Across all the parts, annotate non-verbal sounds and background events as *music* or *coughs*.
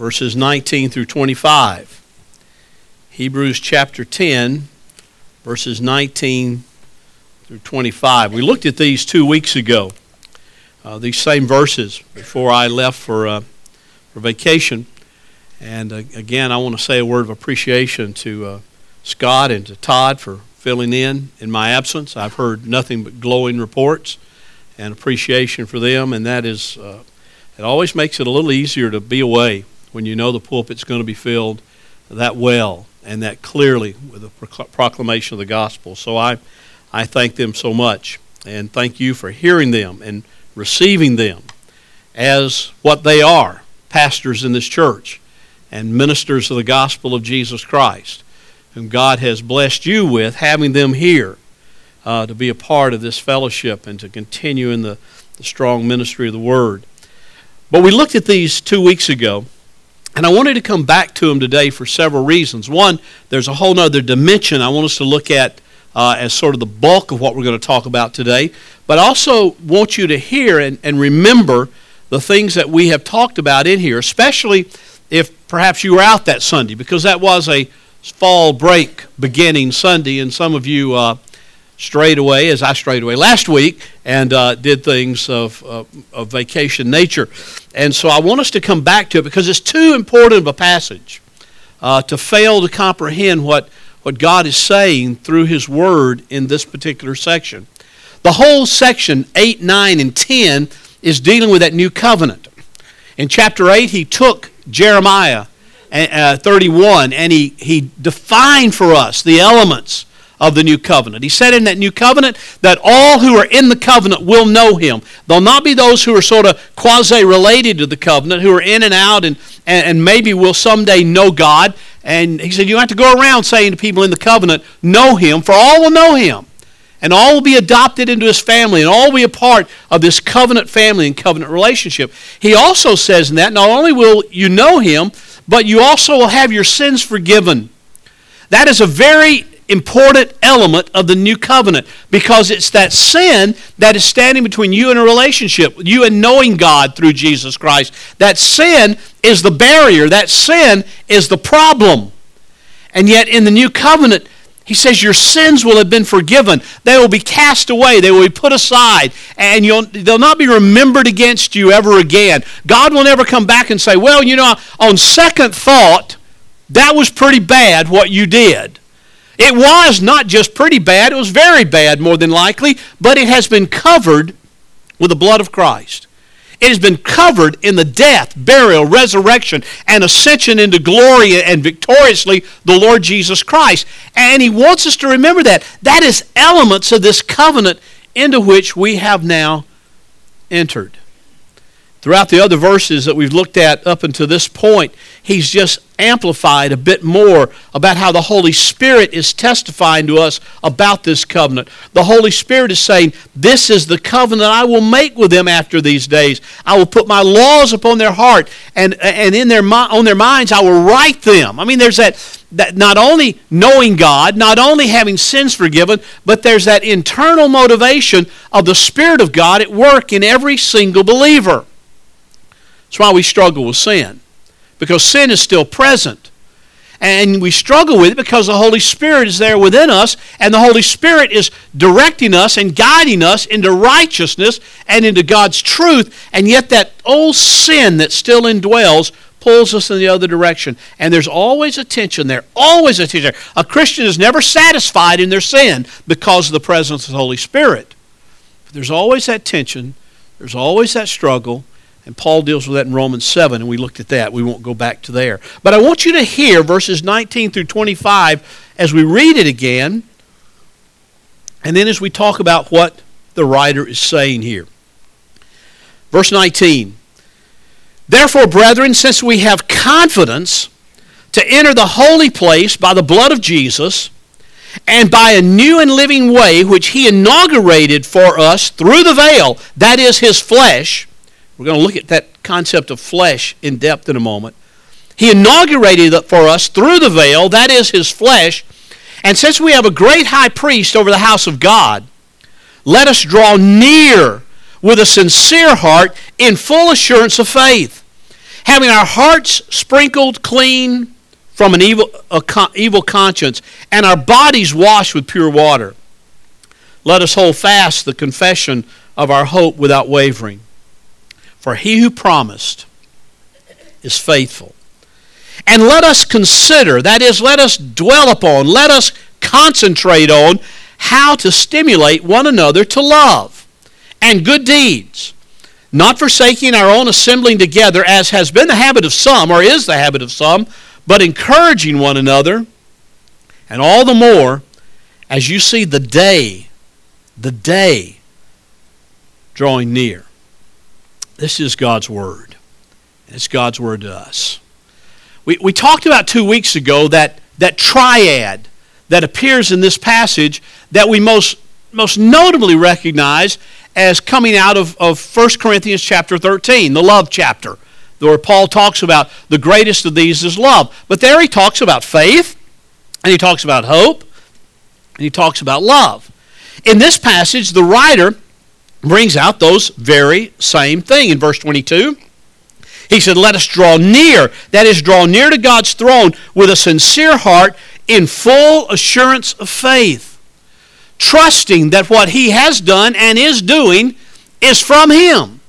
verses 19 through 25. Hebrews chapter 10, verses 19 through 25. We looked at these two weeks ago, uh, these same verses, before I left for, uh, for vacation. And uh, again, I want to say a word of appreciation to uh, Scott and to Todd for filling in in my absence. I've heard nothing but glowing reports and appreciation for them, and that is, uh, it always makes it a little easier to be away when you know the pulpit's going to be filled that well and that clearly with the proclamation of the gospel. So I, I thank them so much, and thank you for hearing them and receiving them as what they are pastors in this church and ministers of the gospel of Jesus Christ, whom God has blessed you with, having them here uh, to be a part of this fellowship and to continue in the, the strong ministry of the Word. But we looked at these two weeks ago, and I wanted to come back to them today for several reasons. One, there's a whole other dimension I want us to look at uh, as sort of the bulk of what we're going to talk about today, but I also want you to hear and, and remember the things that we have talked about in here, especially if perhaps you were out that Sunday, because that was a fall break beginning Sunday, and some of you uh, strayed away, as I strayed away last week, and uh, did things of, of, of, vacation nature. And so I want us to come back to it because it's too important of a passage uh, to fail to comprehend what, what God is saying through His Word in this particular section. The whole section, 8, 9, and 10, is dealing with that new covenant. In chapter 8, he took Jeremiah uh, 31 and he, he defined for us the elements of the new covenant. He said in that new covenant that all who are in the covenant will know him. They'll not be those who are sort of quasi related to the covenant, who are in and out and, and, and maybe will someday know God. And he said, You have to go around saying to people in the covenant, Know him, for all will know him and all will be adopted into his family, and all will be a part of this covenant family and covenant relationship. He also says in that not only will you know him, but you also will have your sins forgiven. That is a very important element of the new covenant because it's that sin that is standing between you and a relationship, you and knowing God through Jesus Christ. That sin is the barrier, that sin is the problem. And yet in the new covenant, he says, Your sins will have been forgiven. They will be cast away. They will be put aside. And they'll not be remembered against you ever again. God will never come back and say, Well, you know, on second thought, that was pretty bad what you did. It was not just pretty bad, it was very bad, more than likely, but it has been covered with the blood of Christ. It has been covered in the death, burial, resurrection, and ascension into glory and victoriously the Lord Jesus Christ. And He wants us to remember that. That is elements of this covenant into which we have now entered. Throughout the other verses that we've looked at up until this point, he's just amplified a bit more about how the Holy Spirit is testifying to us about this covenant. The Holy Spirit is saying, This is the covenant I will make with them after these days. I will put my laws upon their heart, and, and in their, on their minds I will write them. I mean, there's that, that not only knowing God, not only having sins forgiven, but there's that internal motivation of the Spirit of God at work in every single believer. That's why we struggle with sin, because sin is still present. And we struggle with it because the Holy Spirit is there within us, and the Holy Spirit is directing us and guiding us into righteousness and into God's truth. And yet, that old sin that still indwells pulls us in the other direction. And there's always a tension there, always a tension. A Christian is never satisfied in their sin because of the presence of the Holy Spirit. But there's always that tension, there's always that struggle, and Paul deals with that in Romans 7, and we looked at that. We won't go back to there. But I want you to hear verses 19 through 25 as we read it again, and then as we talk about what the writer is saying here. Verse 19 Therefore, brethren, since we have confidence to enter the holy place by the blood of Jesus, and by a new and living way which he inaugurated for us through the veil, that is his flesh, we're going to look at that concept of flesh in depth in a moment. He inaugurated it for us through the veil, that is his flesh. And since we have a great high priest over the house of God, let us draw near with a sincere heart in full assurance of faith, having our hearts sprinkled clean from an evil, evil conscience, and our bodies washed with pure water. Let us hold fast the confession of our hope without wavering. For he who promised is faithful. And let us consider, that is, let us dwell upon, let us concentrate on how to stimulate one another to love and good deeds, not forsaking our own assembling together, as has been the habit of some, or is the habit of some, but encouraging one another, and all the more as you see the day, the day drawing near. This is God's Word. It's God's Word to us. We, we talked about two weeks ago that, that triad that appears in this passage that we most, most notably recognize as coming out of, of 1 Corinthians chapter 13, the love chapter, where Paul talks about the greatest of these is love. But there he talks about faith, and he talks about hope, and he talks about love. In this passage, the writer brings out those very same thing in verse 22. He said, Let us draw near, that is, draw near to God's throne with a sincere heart in full assurance of faith, trusting that what He has done and is doing is from Him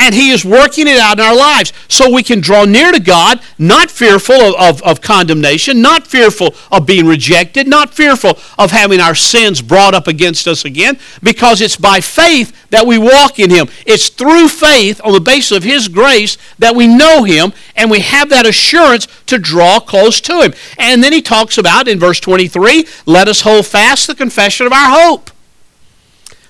and He is working it out in our lives. So we can draw near to God, not fearful of, of, of, condemnation, not fearful of being rejected, not fearful of having our sins brought up against us again, because it's by faith that we walk in Him. It's through faith, on the basis of His grace, that we know Him, and we have that assurance to draw close to Him. And then He talks about in verse 23 let us hold fast the confession of our hope.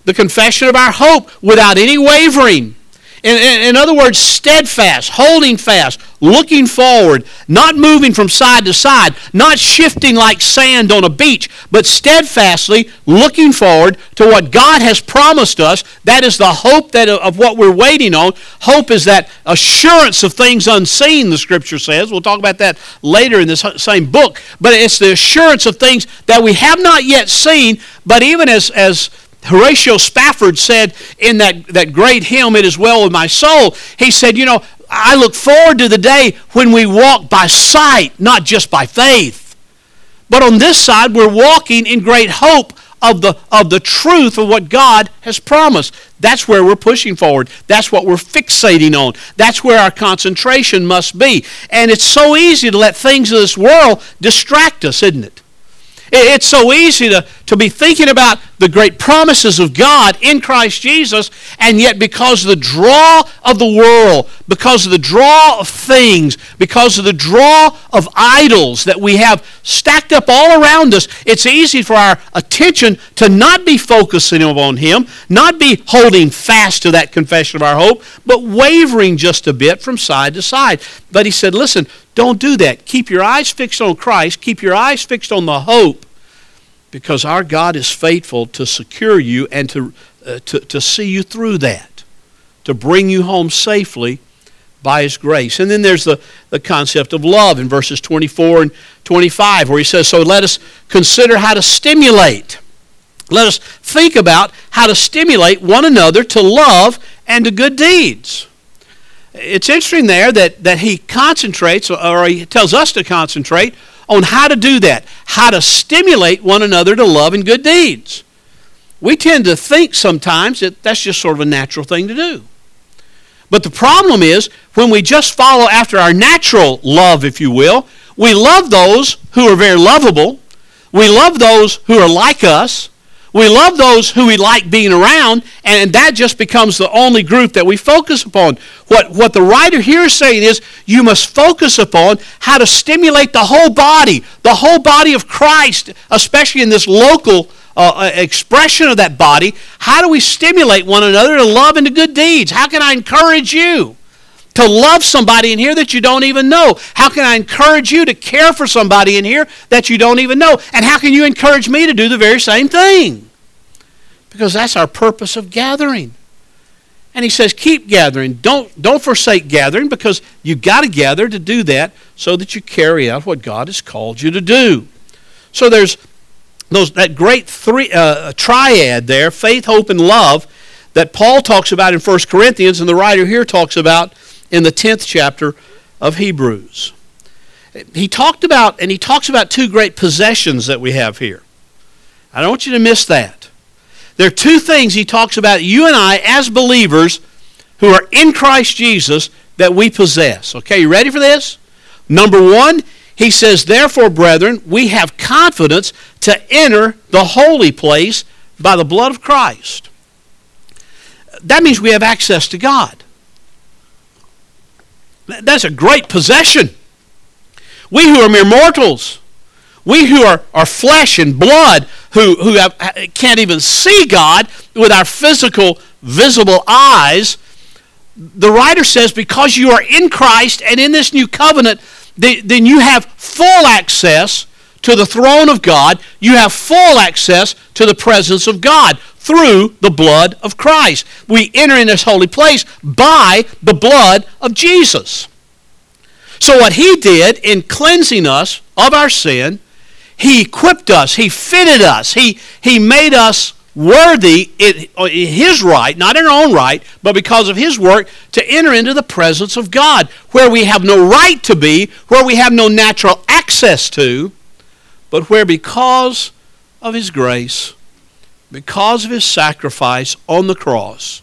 The confession of our hope without any wavering in, in, in, other words, steadfast, holding fast, looking forward, not moving from side to side, not shifting like sand on a beach, but steadfastly looking forward to what God has promised us. That is the hope that of what we're waiting on. Hope is that assurance of things unseen, the scripture says. We'll talk about that later in this same book. But it's the assurance of things that we have not yet seen, but even as, as Horatio Spafford said in that, that great hymn, It Is Well With My Soul, he said, You know, I look forward to the day when we walk by sight, not just by faith. But on this side, we're walking in great hope of the, of the truth of what God has promised. That's where we're pushing forward. That's what we're fixating on. That's where our concentration must be. And it's so easy to let things of this world distract us, isn't it? It's so easy to, to be thinking about the great promises of God in Christ Jesus, and yet because of the draw of the world, because of the draw of things, because of the draw of idols that we have stacked up all around us, it's easy for our attention to not be focusing on Him, not be holding fast to that confession of our hope, but wavering just a bit from side to side. But He said, listen, don't do that. Keep your eyes fixed on Christ. Keep your eyes fixed on the hope because our God is faithful to secure you and to, uh, to, to see you through that, to bring you home safely by His grace. And then there's the, the concept of love in verses 24 and 25, where He says, So let us consider how to stimulate. Let us think about how to stimulate one another to love and to good deeds it's interesting there that, that he concentrates, or he tells us to concentrate on how to do that, how to stimulate one another to love and good deeds. We tend to think sometimes that that's just sort of a natural thing to do. But the problem is when we just follow after our natural love, if you will, we love those who are very lovable. We love those who are like us. We love those who we like being around, and that just becomes the only group that we focus upon. What, what the writer here is saying is you must focus upon how to stimulate the whole body, the whole body of Christ, especially in this local uh, uh expression of that body. How do we stimulate one another to love and to good deeds? How can I encourage you? To love somebody in here that you don't even know? How can I encourage you to care for somebody in here that you don't even know? And how can you encourage me to do the very same thing? Because that's our purpose of gathering. And he says, keep gathering. Don't, don't forsake gathering because you've got to gather to do that so that you carry out what God has called you to do. So there's those, that great three, uh, triad there faith, hope, and love that Paul talks about in 1 Corinthians, and the writer here talks about in the 10th chapter of Hebrews. He talked about, and he talks about two great possessions that we have here. I don't want you to miss that. There are two things he talks about you and I as believers who are in Christ Jesus that we possess. Okay, you ready for this? Number one, he says, Therefore, brethren, we have confidence to enter the holy place by the blood of Christ. That means we have access to God. That's a great possession. We who are mere mortals, we who are, are flesh and blood, who, who have, can't even see God with our physical, visible eyes, the writer says, because you are in Christ and in this new covenant, then you have full access to the throne of God. You have full access to the presence of God through the blood of Christ. We enter in this holy place by the blood of Jesus. So, what He did in cleansing us of our sin, He equipped us, He fitted us, He, he made us worthy in his right, not in our own right, but because of his work, to enter into the presence of God, where we have no right to be, where we have no natural access to, but where because of his grace, because of his sacrifice on the cross,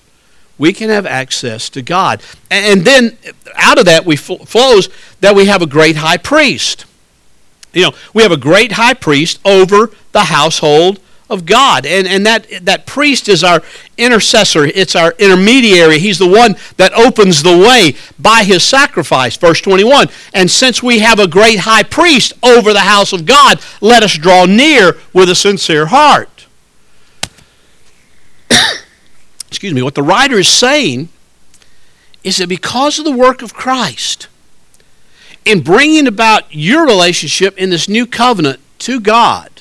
we can have access to God. And then out of that we flows that we have a great high priest. You know, we have a great high priest over the household of God. And, and that, that priest is our intercessor, it's our intermediary. He's the one that opens the way by his sacrifice. Verse 21 And since we have a great high priest over the house of God, let us draw near with a sincere heart. *coughs* Excuse me. What the writer is saying is that because of the work of Christ, in bringing about your relationship in this new covenant to God,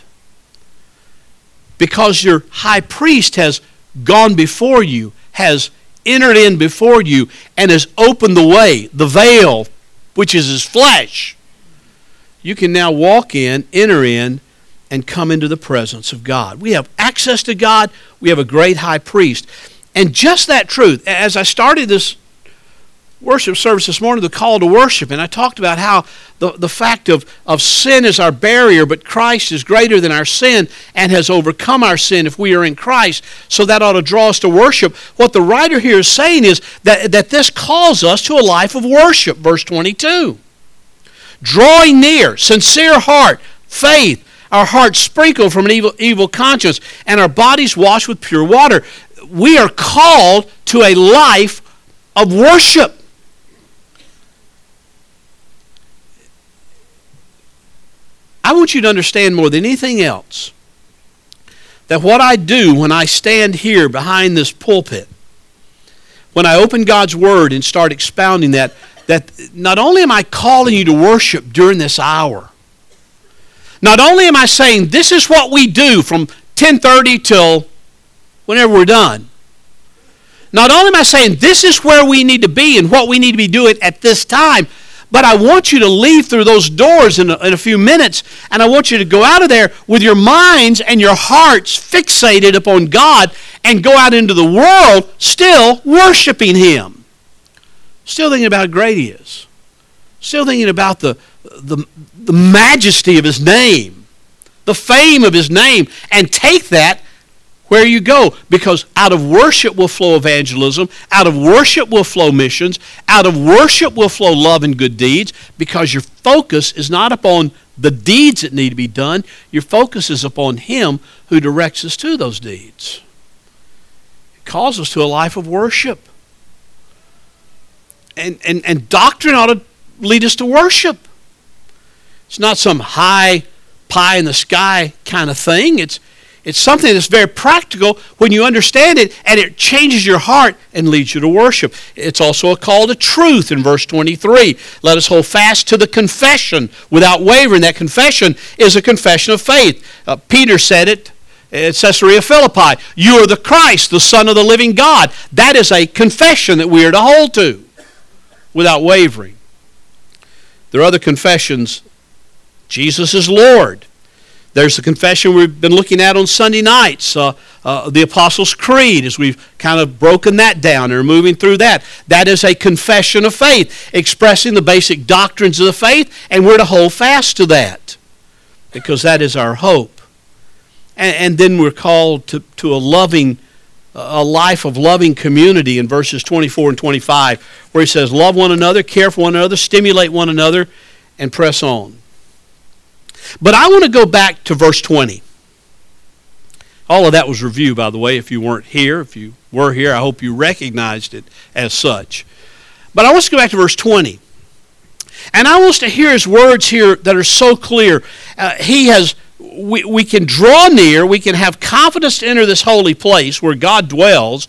because your high priest has gone before you, has entered in before you, and has opened the way, the veil, which is his flesh. You can now walk in, enter in, and come into the presence of God. We have access to God, we have a great high priest. And just that truth, as I started this worship service this morning, the call to worship, and I talked about how the, the fact of, of sin is our barrier, but Christ is greater than our sin and has overcome our sin if we are in Christ. So that ought to draw us to worship. What the writer here is saying is that, that this calls us to a life of worship, verse 22. Drawing near, sincere heart, faith, our hearts sprinkled from an evil, evil conscience, and our bodies washed with pure water. We are called to a life of worship. I want you to understand more than anything else that what I do when I stand here behind this pulpit, when I open God's Word and start expounding that, that not only am I calling you to worship during this hour, not only am I saying this is what we do from 10:30 till whenever we're done. Not only am I saying this is where we need to be and what we need to be doing at this time, but I want you to leave through those doors in a, in a few minutes, and I want you to go out of there with your minds and your hearts fixated upon God and go out into the world still worshiping Him. Still thinking about how great He is. Still thinking about the, the, the majesty of His name, the fame of His name, and take that where you go because out of worship will flow evangelism, out of worship will flow missions, out of worship will flow love and good deeds because your focus is not upon the deeds that need to be done, your focus is upon Him who directs us to those deeds. It calls us to a life of worship. And, and, and doctrine ought to lead us to worship. It's not some high pie in the sky kind of thing. It's it's something that's very practical when you understand it and it changes your heart and leads you to worship. It's also a call to truth in verse 23. Let us hold fast to the confession without wavering. That confession is a confession of faith. Uh, Peter said it at Caesarea Philippi You are the Christ, the Son of the living God. That is a confession that we are to hold to without wavering. There are other confessions Jesus is Lord. There's the confession we've been looking at on Sunday nights, uh, uh, the Apostles' Creed, as we've kind of broken that down and are moving through that. That is a confession of faith, expressing the basic doctrines of the faith, and we're to hold fast to that because that is our hope. And, and then we're called to, to a loving, a life of loving community in verses 24 and 25, where he says, Love one another, care for one another, stimulate one another, and press on. But I want to go back to verse 20. All of that was review, by the way, if you weren't here. If you were here, I hope you recognized it as such. But I want to go back to verse 20. And I want us to hear his words here that are so clear. Uh, he has, we, we can draw near, we can have confidence to enter this holy place where God dwells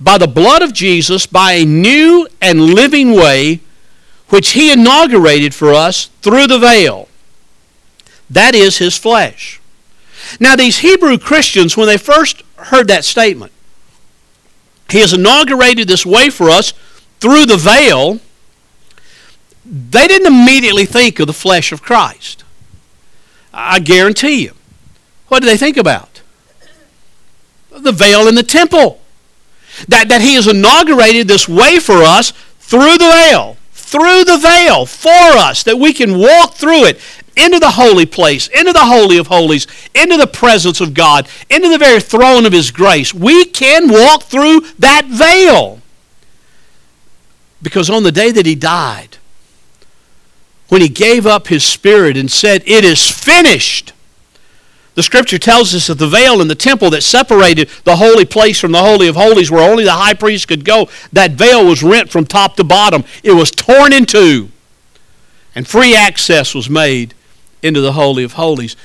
by the blood of Jesus, by a new and living way which he inaugurated for us through the veil. That is his flesh. Now, these Hebrew Christians, when they first heard that statement, he has inaugurated this way for us through the veil, they didn't immediately think of the flesh of Christ. I guarantee you. What did they think about? The veil in the temple. That, that he has inaugurated this way for us through the veil. Through the veil for us, that we can walk through it into the holy place, into the Holy of Holies, into the presence of God, into the very throne of His grace. We can walk through that veil. Because on the day that He died, when He gave up His Spirit and said, It is finished, the Scripture tells us that the veil in the temple that separated the holy place from the Holy of Holies, where only the high priest could go, that veil was rent from top to bottom. It was torn in two, and free access was made into the Holy of Holies.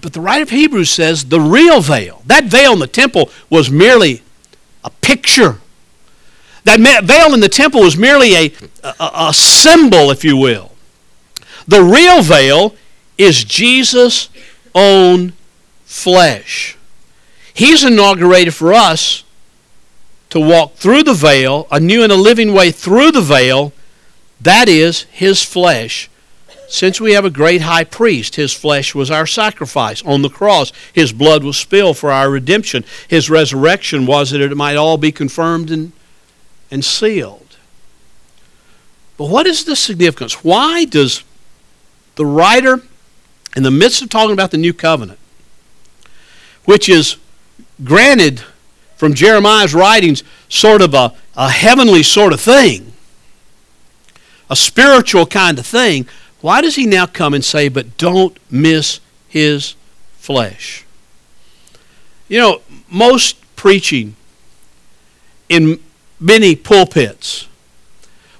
But the writer of Hebrews says the real veil, that veil in the temple was merely a picture. That veil in the temple was merely a, a, a symbol, if you will. The real veil is Jesus' own flesh. He's inaugurated for us to walk through the veil, a new and a living way through the veil. That is his flesh since we have a great high priest, his flesh was our sacrifice on the cross. His blood was spilled for our redemption. His resurrection was that it might all be confirmed and, and sealed. But what is the significance? Why does the writer, in the midst of talking about the new covenant, which is granted from Jeremiah's writings sort of a, a heavenly sort of thing, a spiritual kind of thing, why does he now come and say, but don't miss his flesh? You know, most preaching in many pulpits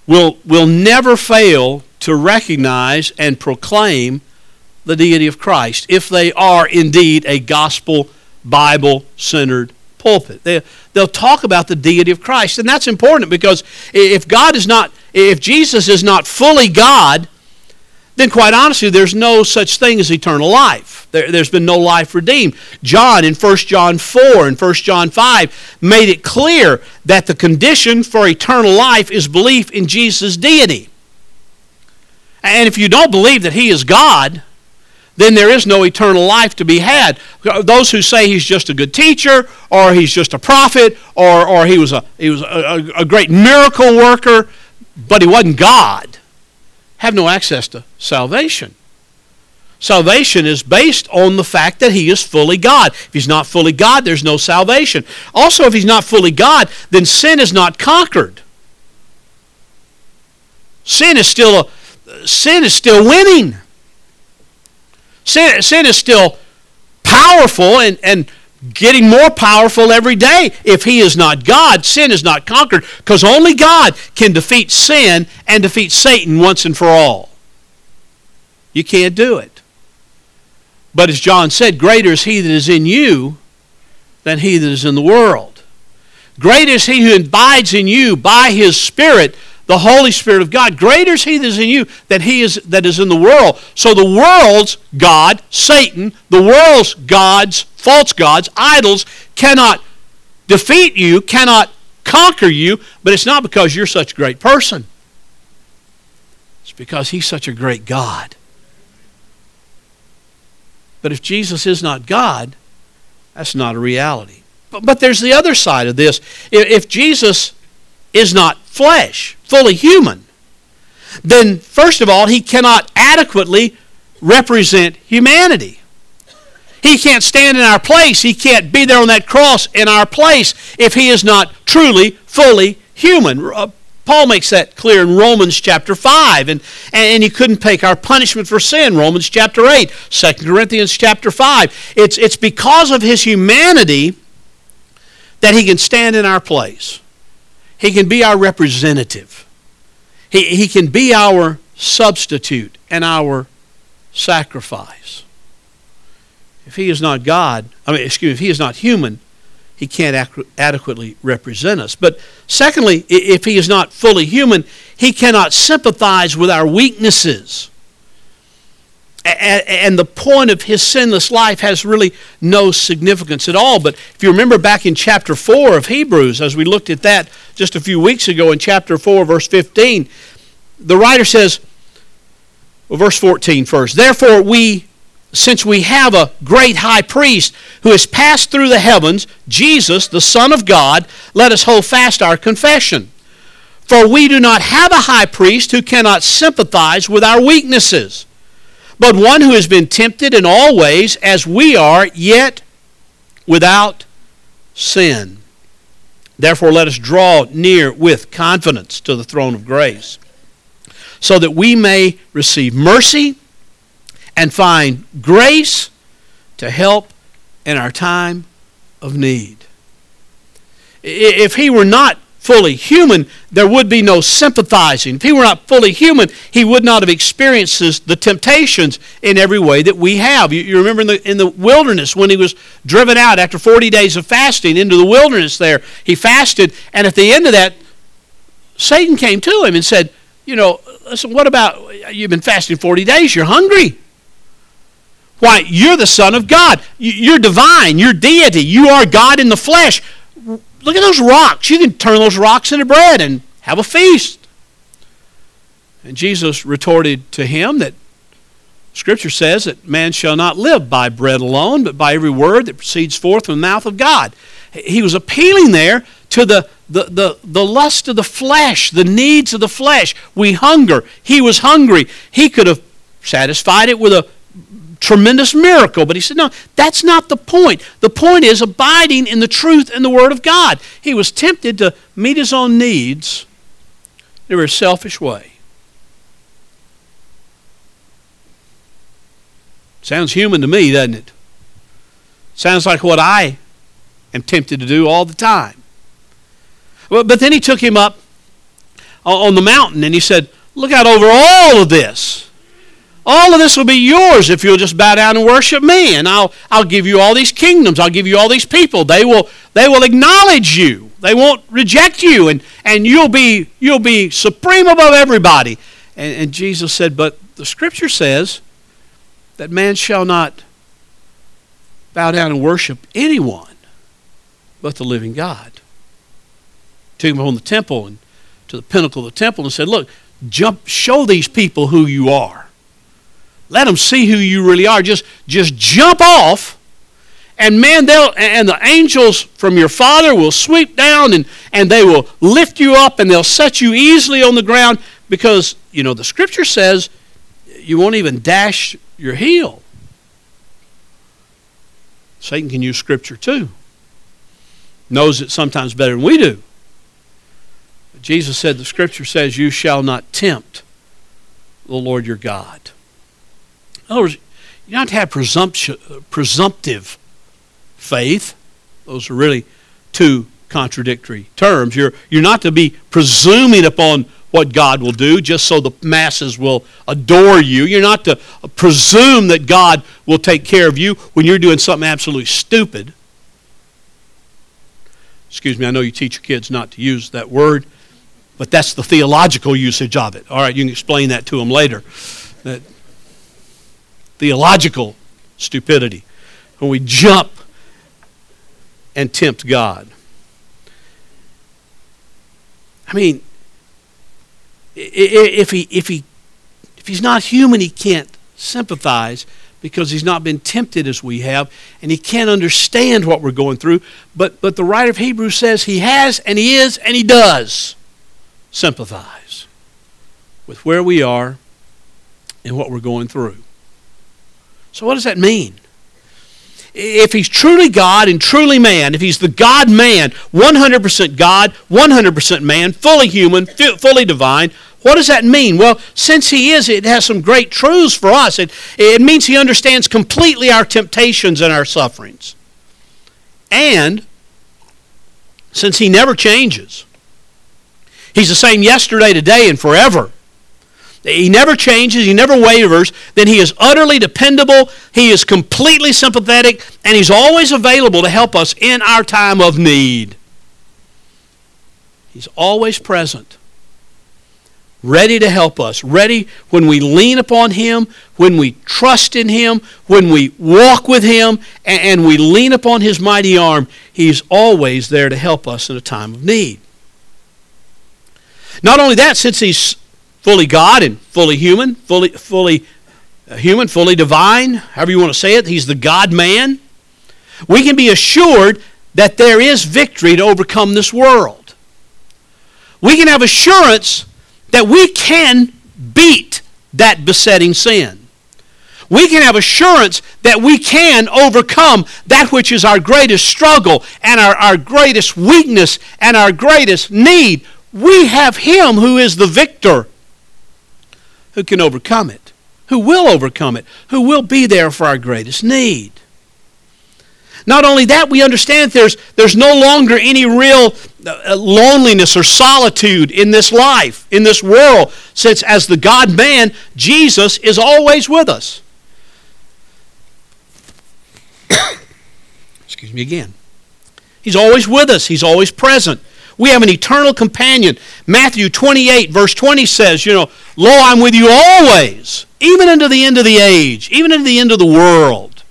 will, will never fail to recognize and proclaim the deity of Christ if they are indeed a gospel, Bible centered pulpit. They, they'll talk about the deity of Christ. And that's important because if God is not, if Jesus is not fully God, then quite honestly, there's no such thing as eternal life. There, has been no life redeemed. John in 1 John 4 and 1 John 5 made it clear that the condition for eternal life is belief in Jesus' deity. And if you don't believe that He is God, then there is no eternal life to be had. Those who say He's just a good teacher, or He's just a prophet, or, or He was, a, he was a, a great miracle worker, but He wasn't God have no access to salvation. Salvation is based on the fact that he is fully God. If he's not fully God, there's no salvation. Also, if he's not fully God, then sin is not conquered. Sin is still a, sin is still winning. Sin, sin is still powerful and, and getting more powerful every day. If he is not God, sin is not conquered because only God can defeat sin and defeat Satan once and for all. You can't do it. But as John said, greater is he that is in you than he that is in the world. Greater is he who abides in you by his Spirit the Holy Spirit of God. Greater is He that is in you than He is that is in the world. So the world's God, Satan, the world's gods, false gods, idols, cannot defeat you, cannot conquer you, but it's not because you're such a great person. It's because He's such a great God. But if Jesus is not God, that's not a reality. But, but there's the other side of this. If, if Jesus is not flesh, fully human, then first of all, he cannot adequately represent humanity. He can't stand in our place. He can't be there on that cross in our place if he is not truly, fully human. Uh, Paul makes that clear in Romans chapter 5. And, and he couldn't take our punishment for sin, Romans chapter 8, 2 Corinthians chapter 5. It's, it's because of his humanity that he can stand in our place. He can be our representative. He, he can be our substitute and our sacrifice. If he is not God, I mean, excuse me, if he is not human, he can't ac- adequately represent us. But secondly, if he is not fully human, he cannot sympathize with our weaknesses. And the point of his sinless life has really no significance at all. But if you remember back in chapter 4 of Hebrews, as we looked at that just a few weeks ago in chapter 4, verse 15, the writer says, well, verse 14 first, Therefore, we since we have a great high priest who has passed through the heavens, Jesus, the Son of God, let us hold fast our confession. For we do not have a high priest who cannot sympathize with our weaknesses, but one who has been tempted in all ways as we are, yet without sin. Therefore, let us draw near with confidence to the throne of grace, so that we may receive mercy and find grace to help in our time of need. If he were not fully human, there would be no sympathizing. If he were not fully human, he would not have experienced the temptations in every way that we have. You, remember in the, in the wilderness when he was driven out after 40 days of fasting into the wilderness there, he fasted, and at the end of that, Satan came to him and said, You know, listen, what about you've been fasting 40 days? You're hungry. Why, you're the Son of God. You're divine. You're deity. You are God in the flesh. Look at those rocks. You can turn those rocks into bread and have a feast. And Jesus retorted to him that Scripture says that man shall not live by bread alone, but by every word that proceeds forth from the mouth of God. He was appealing there to the, the, the, the lust of the flesh, the needs of the flesh. We hunger. He was hungry. He could have satisfied it with a tremendous miracle. But he said, no, that's not the point. The point is abiding in the truth and the Word of God. He was tempted to meet his own needs in a selfish way. Sounds human to me, doesn't it? Sounds like what I am tempted to do all the time. But then he took him up on the mountain and he said, Look out over all of this. All of this will be yours if you'll just bow down and worship me. And I'll, I'll give you all these kingdoms. I'll give you all these people. They will, they will acknowledge you. They won't reject you. And, and you'll, be, you'll be supreme above everybody. And, and Jesus said, But the scripture says that man shall not bow down and worship anyone but the living God. Took him on the temple and to the pinnacle of the temple and said, Look, jump, show these people who you are. Let them see who you really are. Just, just jump off, and man, they'll and the angels from your Father will sweep down and, and they will lift you up and they'll set you easily on the ground because you know the Scripture says you won't even dash your heel. Satan can use Scripture too. Knows it sometimes better than we do. But Jesus said the Scripture says, You shall not tempt the Lord your God. In other words, you don't to have presumptive faith. Those are really two contradictory terms. You're, you're not to be presuming upon what God will do just so the masses will adore you. You're not to presume that God will take care of you when you're doing something absolutely stupid. Excuse me, I know you teach your kids not to use that word, but that's the theological usage of it. All right, you can explain that to them later. That theological stupidity when we jump and tempt God. I mean, if he, if he, if he's not human, he can't sympathize. because he's not been tempted as we have, and he can't understand what we're going through. But, but the writer of Hebrews says he has, and he is, and he does sympathize with where we are and what we're going through. So, what does that mean? If he's truly God and truly man, if he's the God man, 100% God, 100% man, fully human, fully divine, what does that mean? Well, since he is, it has some great truths for us. It, it means he understands completely our temptations and our sufferings. And since he never changes, he's the same yesterday, today, and forever. He never changes, he never wavers, then he is utterly dependable, he is completely sympathetic, and he's always available to help us in our time of need. He's always present ready to help us, ready when we lean upon Him, when we trust in Him, when we walk with Him, and, we lean upon His mighty arm. He's always there to help us in a time of need. Not only that, since He's fully God and fully human, fully, fully uh, human, fully divine, however you want to say it, He's the God man, we can be assured that there is victory to overcome this world. We can have assurance that we can beat that besetting sin. We can have assurance that we can overcome that which is our greatest struggle and our, our greatest weakness and our greatest need. We have Him who is the victor, who can overcome it, who will overcome it, who will be there for our greatest need. Not only that, we understand there's, there's no longer any real uh, loneliness or solitude in this life, in this world, since as the God man, Jesus is always with us. *coughs* Excuse me again. He's always with us, He's always present. We have an eternal companion. Matthew 28, verse 20 says, You know, Lo, I'm with you always, even unto the end of the age, even unto the end of the world.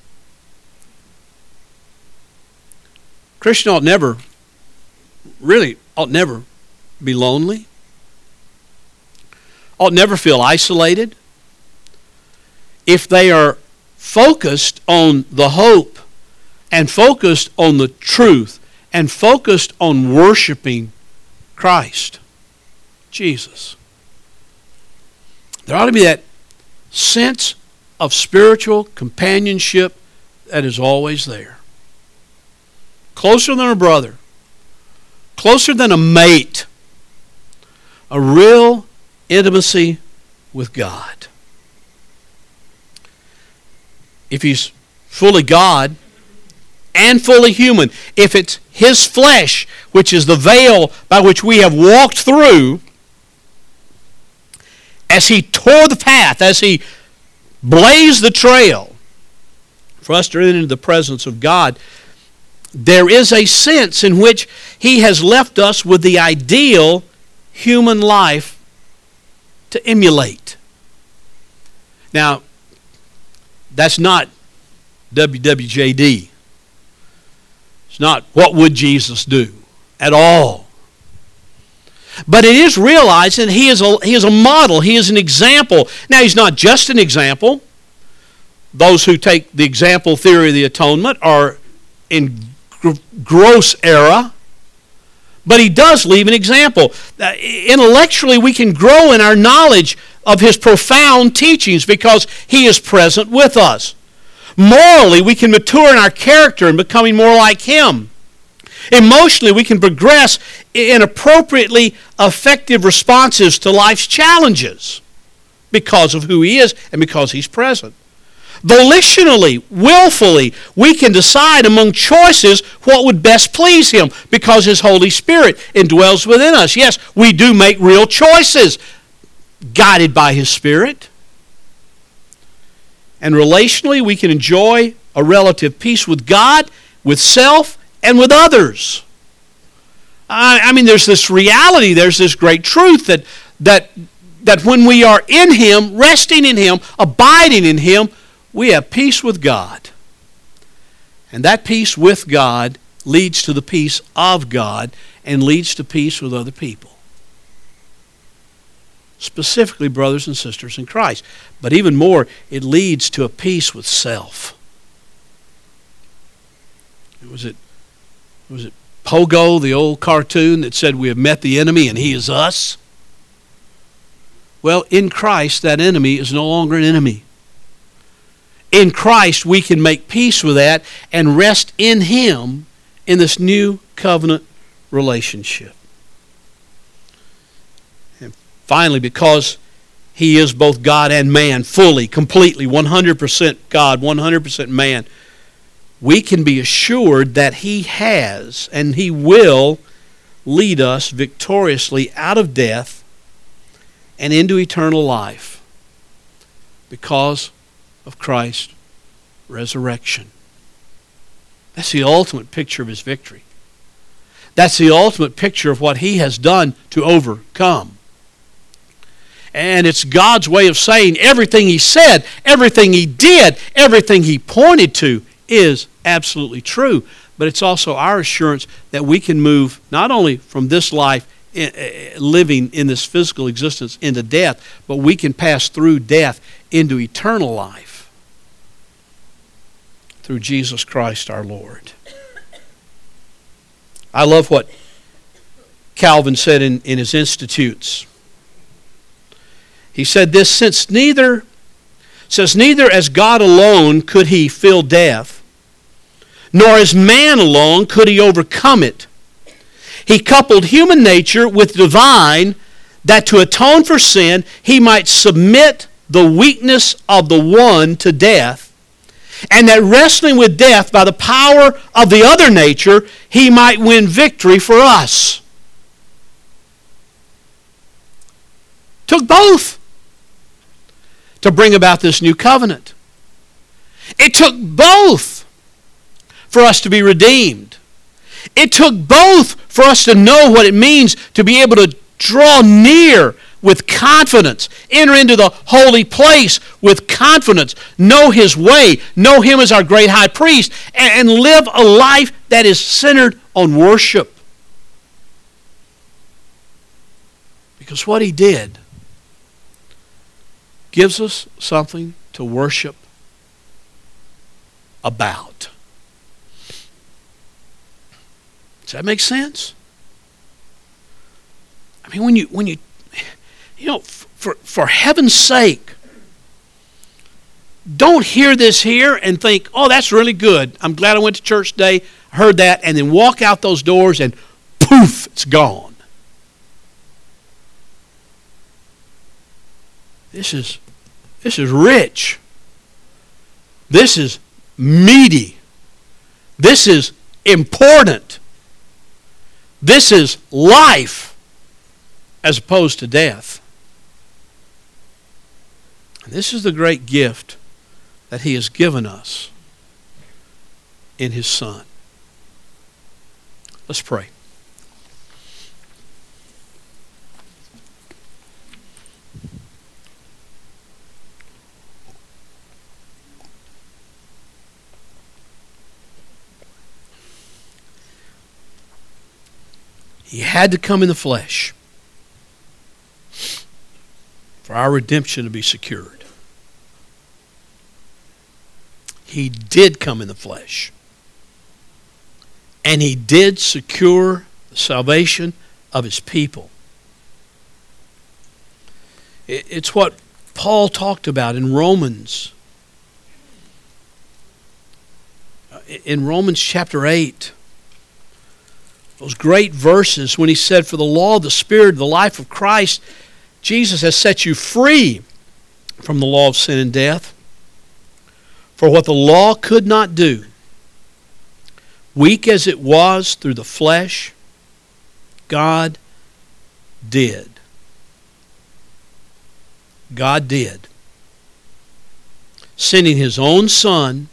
Christian ought never, really, ought never be lonely, ought never feel isolated. If they are focused on the hope and focused on the truth and focused on worshiping Christ, Jesus. There ought to be that sense of spiritual companionship that is always there closer than a brother, closer than a mate, a real intimacy with God. If he's fully God and fully human, if it's his flesh, which is the veil by which we have walked through, as he tore the path, as he blazed the trail for us to enter into the presence of God, there is a sense in which he has left us with the ideal human life to emulate. Now, that's not WWJD. Not what would Jesus do at all. But it is realized that he is, a, he is a model, he is an example. Now, he's not just an example. Those who take the example theory of the atonement are in gross error, but he does leave an example. Uh, intellectually, we can grow in our knowledge of his profound teachings because he is present with us. Morally, we can mature in our character and becoming more like him. Emotionally, we can progress in appropriately effective responses to life's challenges because of who he is and because he's present. Volitionally, willfully, we can decide among choices what would best please Him because His Holy Spirit indwells within us. Yes, we do make real choices guided by His Spirit. And relationally, we can enjoy a relative peace with God, with self, and with others. I, I mean, there's this reality, there's this great truth that, that, that when we are in Him, resting in Him, abiding in Him, we have peace with God. And that peace with God leads to the peace of God and leads to peace with other people. Specifically brothers and sisters in Christ. But even more, it leads to a peace with self. Was it was it Pogo, the old cartoon that said we have met the enemy and he is us? Well, in Christ, that enemy is no longer an enemy. In Christ, we can make peace with that and rest in Him in this new covenant relationship. Finally, because He is both God and man, fully, completely, 100% God, 100% man, we can be assured that He has and He will lead us victoriously out of death and into eternal life because of Christ's resurrection. That's the ultimate picture of his victory. That's the ultimate picture of what he has done to overcome. And it's God's way of saying everything he said, everything he did, everything he pointed to is absolutely true. But it's also our assurance that we can move not only from this life eh, eh, living in this physical existence into death, but we can pass through death into eternal life through Jesus Christ our Lord. I love what Calvin said in, in his Institutes. He said this since neither says neither as God alone could he fill death, nor as man alone could he overcome it he coupled human nature with divine that to atone for sin, he might submit the weakness of the one to death, and that wrestling with death by the power of the other nature, he might win victory for us. Took both to bring about this new covenant. It took both for us to be redeemed. It took both for us to know what it means to be able to draw near with confidence, enter into the holy place with confidence, know His way, know Him as our great high priest, and, live a life that is centered on worship. Because what He did gives us something to worship about. Does that make sense? I mean, when you when you you know, for for heaven's sake, don't hear this here and think, "Oh, that's really good. I'm glad I went to church today, heard that," and then walk out those doors and poof, it's gone. This is this is rich. This is meaty. This is important. This is life as opposed to death. And this is the great gift that He has given us in His Son. Let's pray. He had to come in the flesh for our redemption to be secured. He did come in the flesh. And he did secure the salvation of his people. It's what Paul talked about in Romans. In Romans chapter 8 those great verses when he said, For the law the Spirit, the life of Christ, Jesus has set you free from the law of sin and death. For what the law could not do, weak as it was through the flesh, God did. God did. Sending his own Son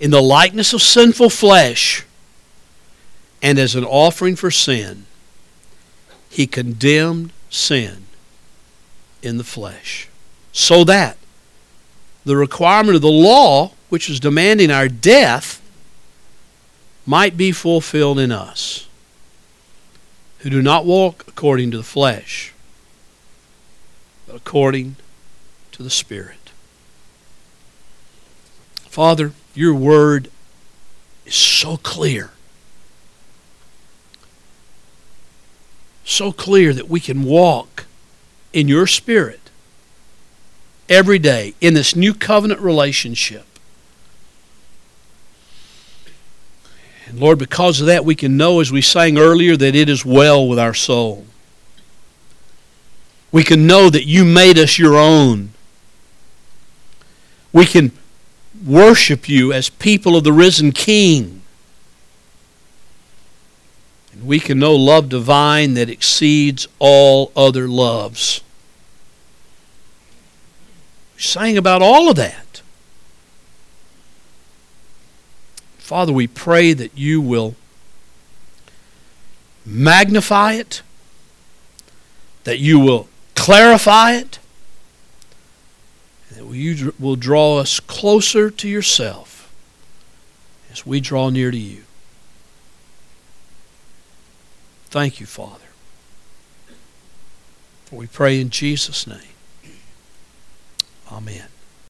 in the likeness of sinful flesh and as an offering for sin, he condemned sin in the flesh. So that the requirement of the law, which is demanding our death, might be fulfilled in us who do not walk according to the flesh, but according to the Spirit. Father, your word is so clear. So clear that we can walk in your Spirit every day in this new covenant relationship. And Lord, because of that, we can know, as we sang earlier, that it is well with our soul. We can know that you made us your own. We can worship you as people of the risen King. We can know love divine that exceeds all other loves. We sang about all of that. Father, we pray that you will magnify it, that you will clarify it, that you will draw us closer to yourself as we draw near to you. Thank you, Father. For we pray in Jesus' name. Amen.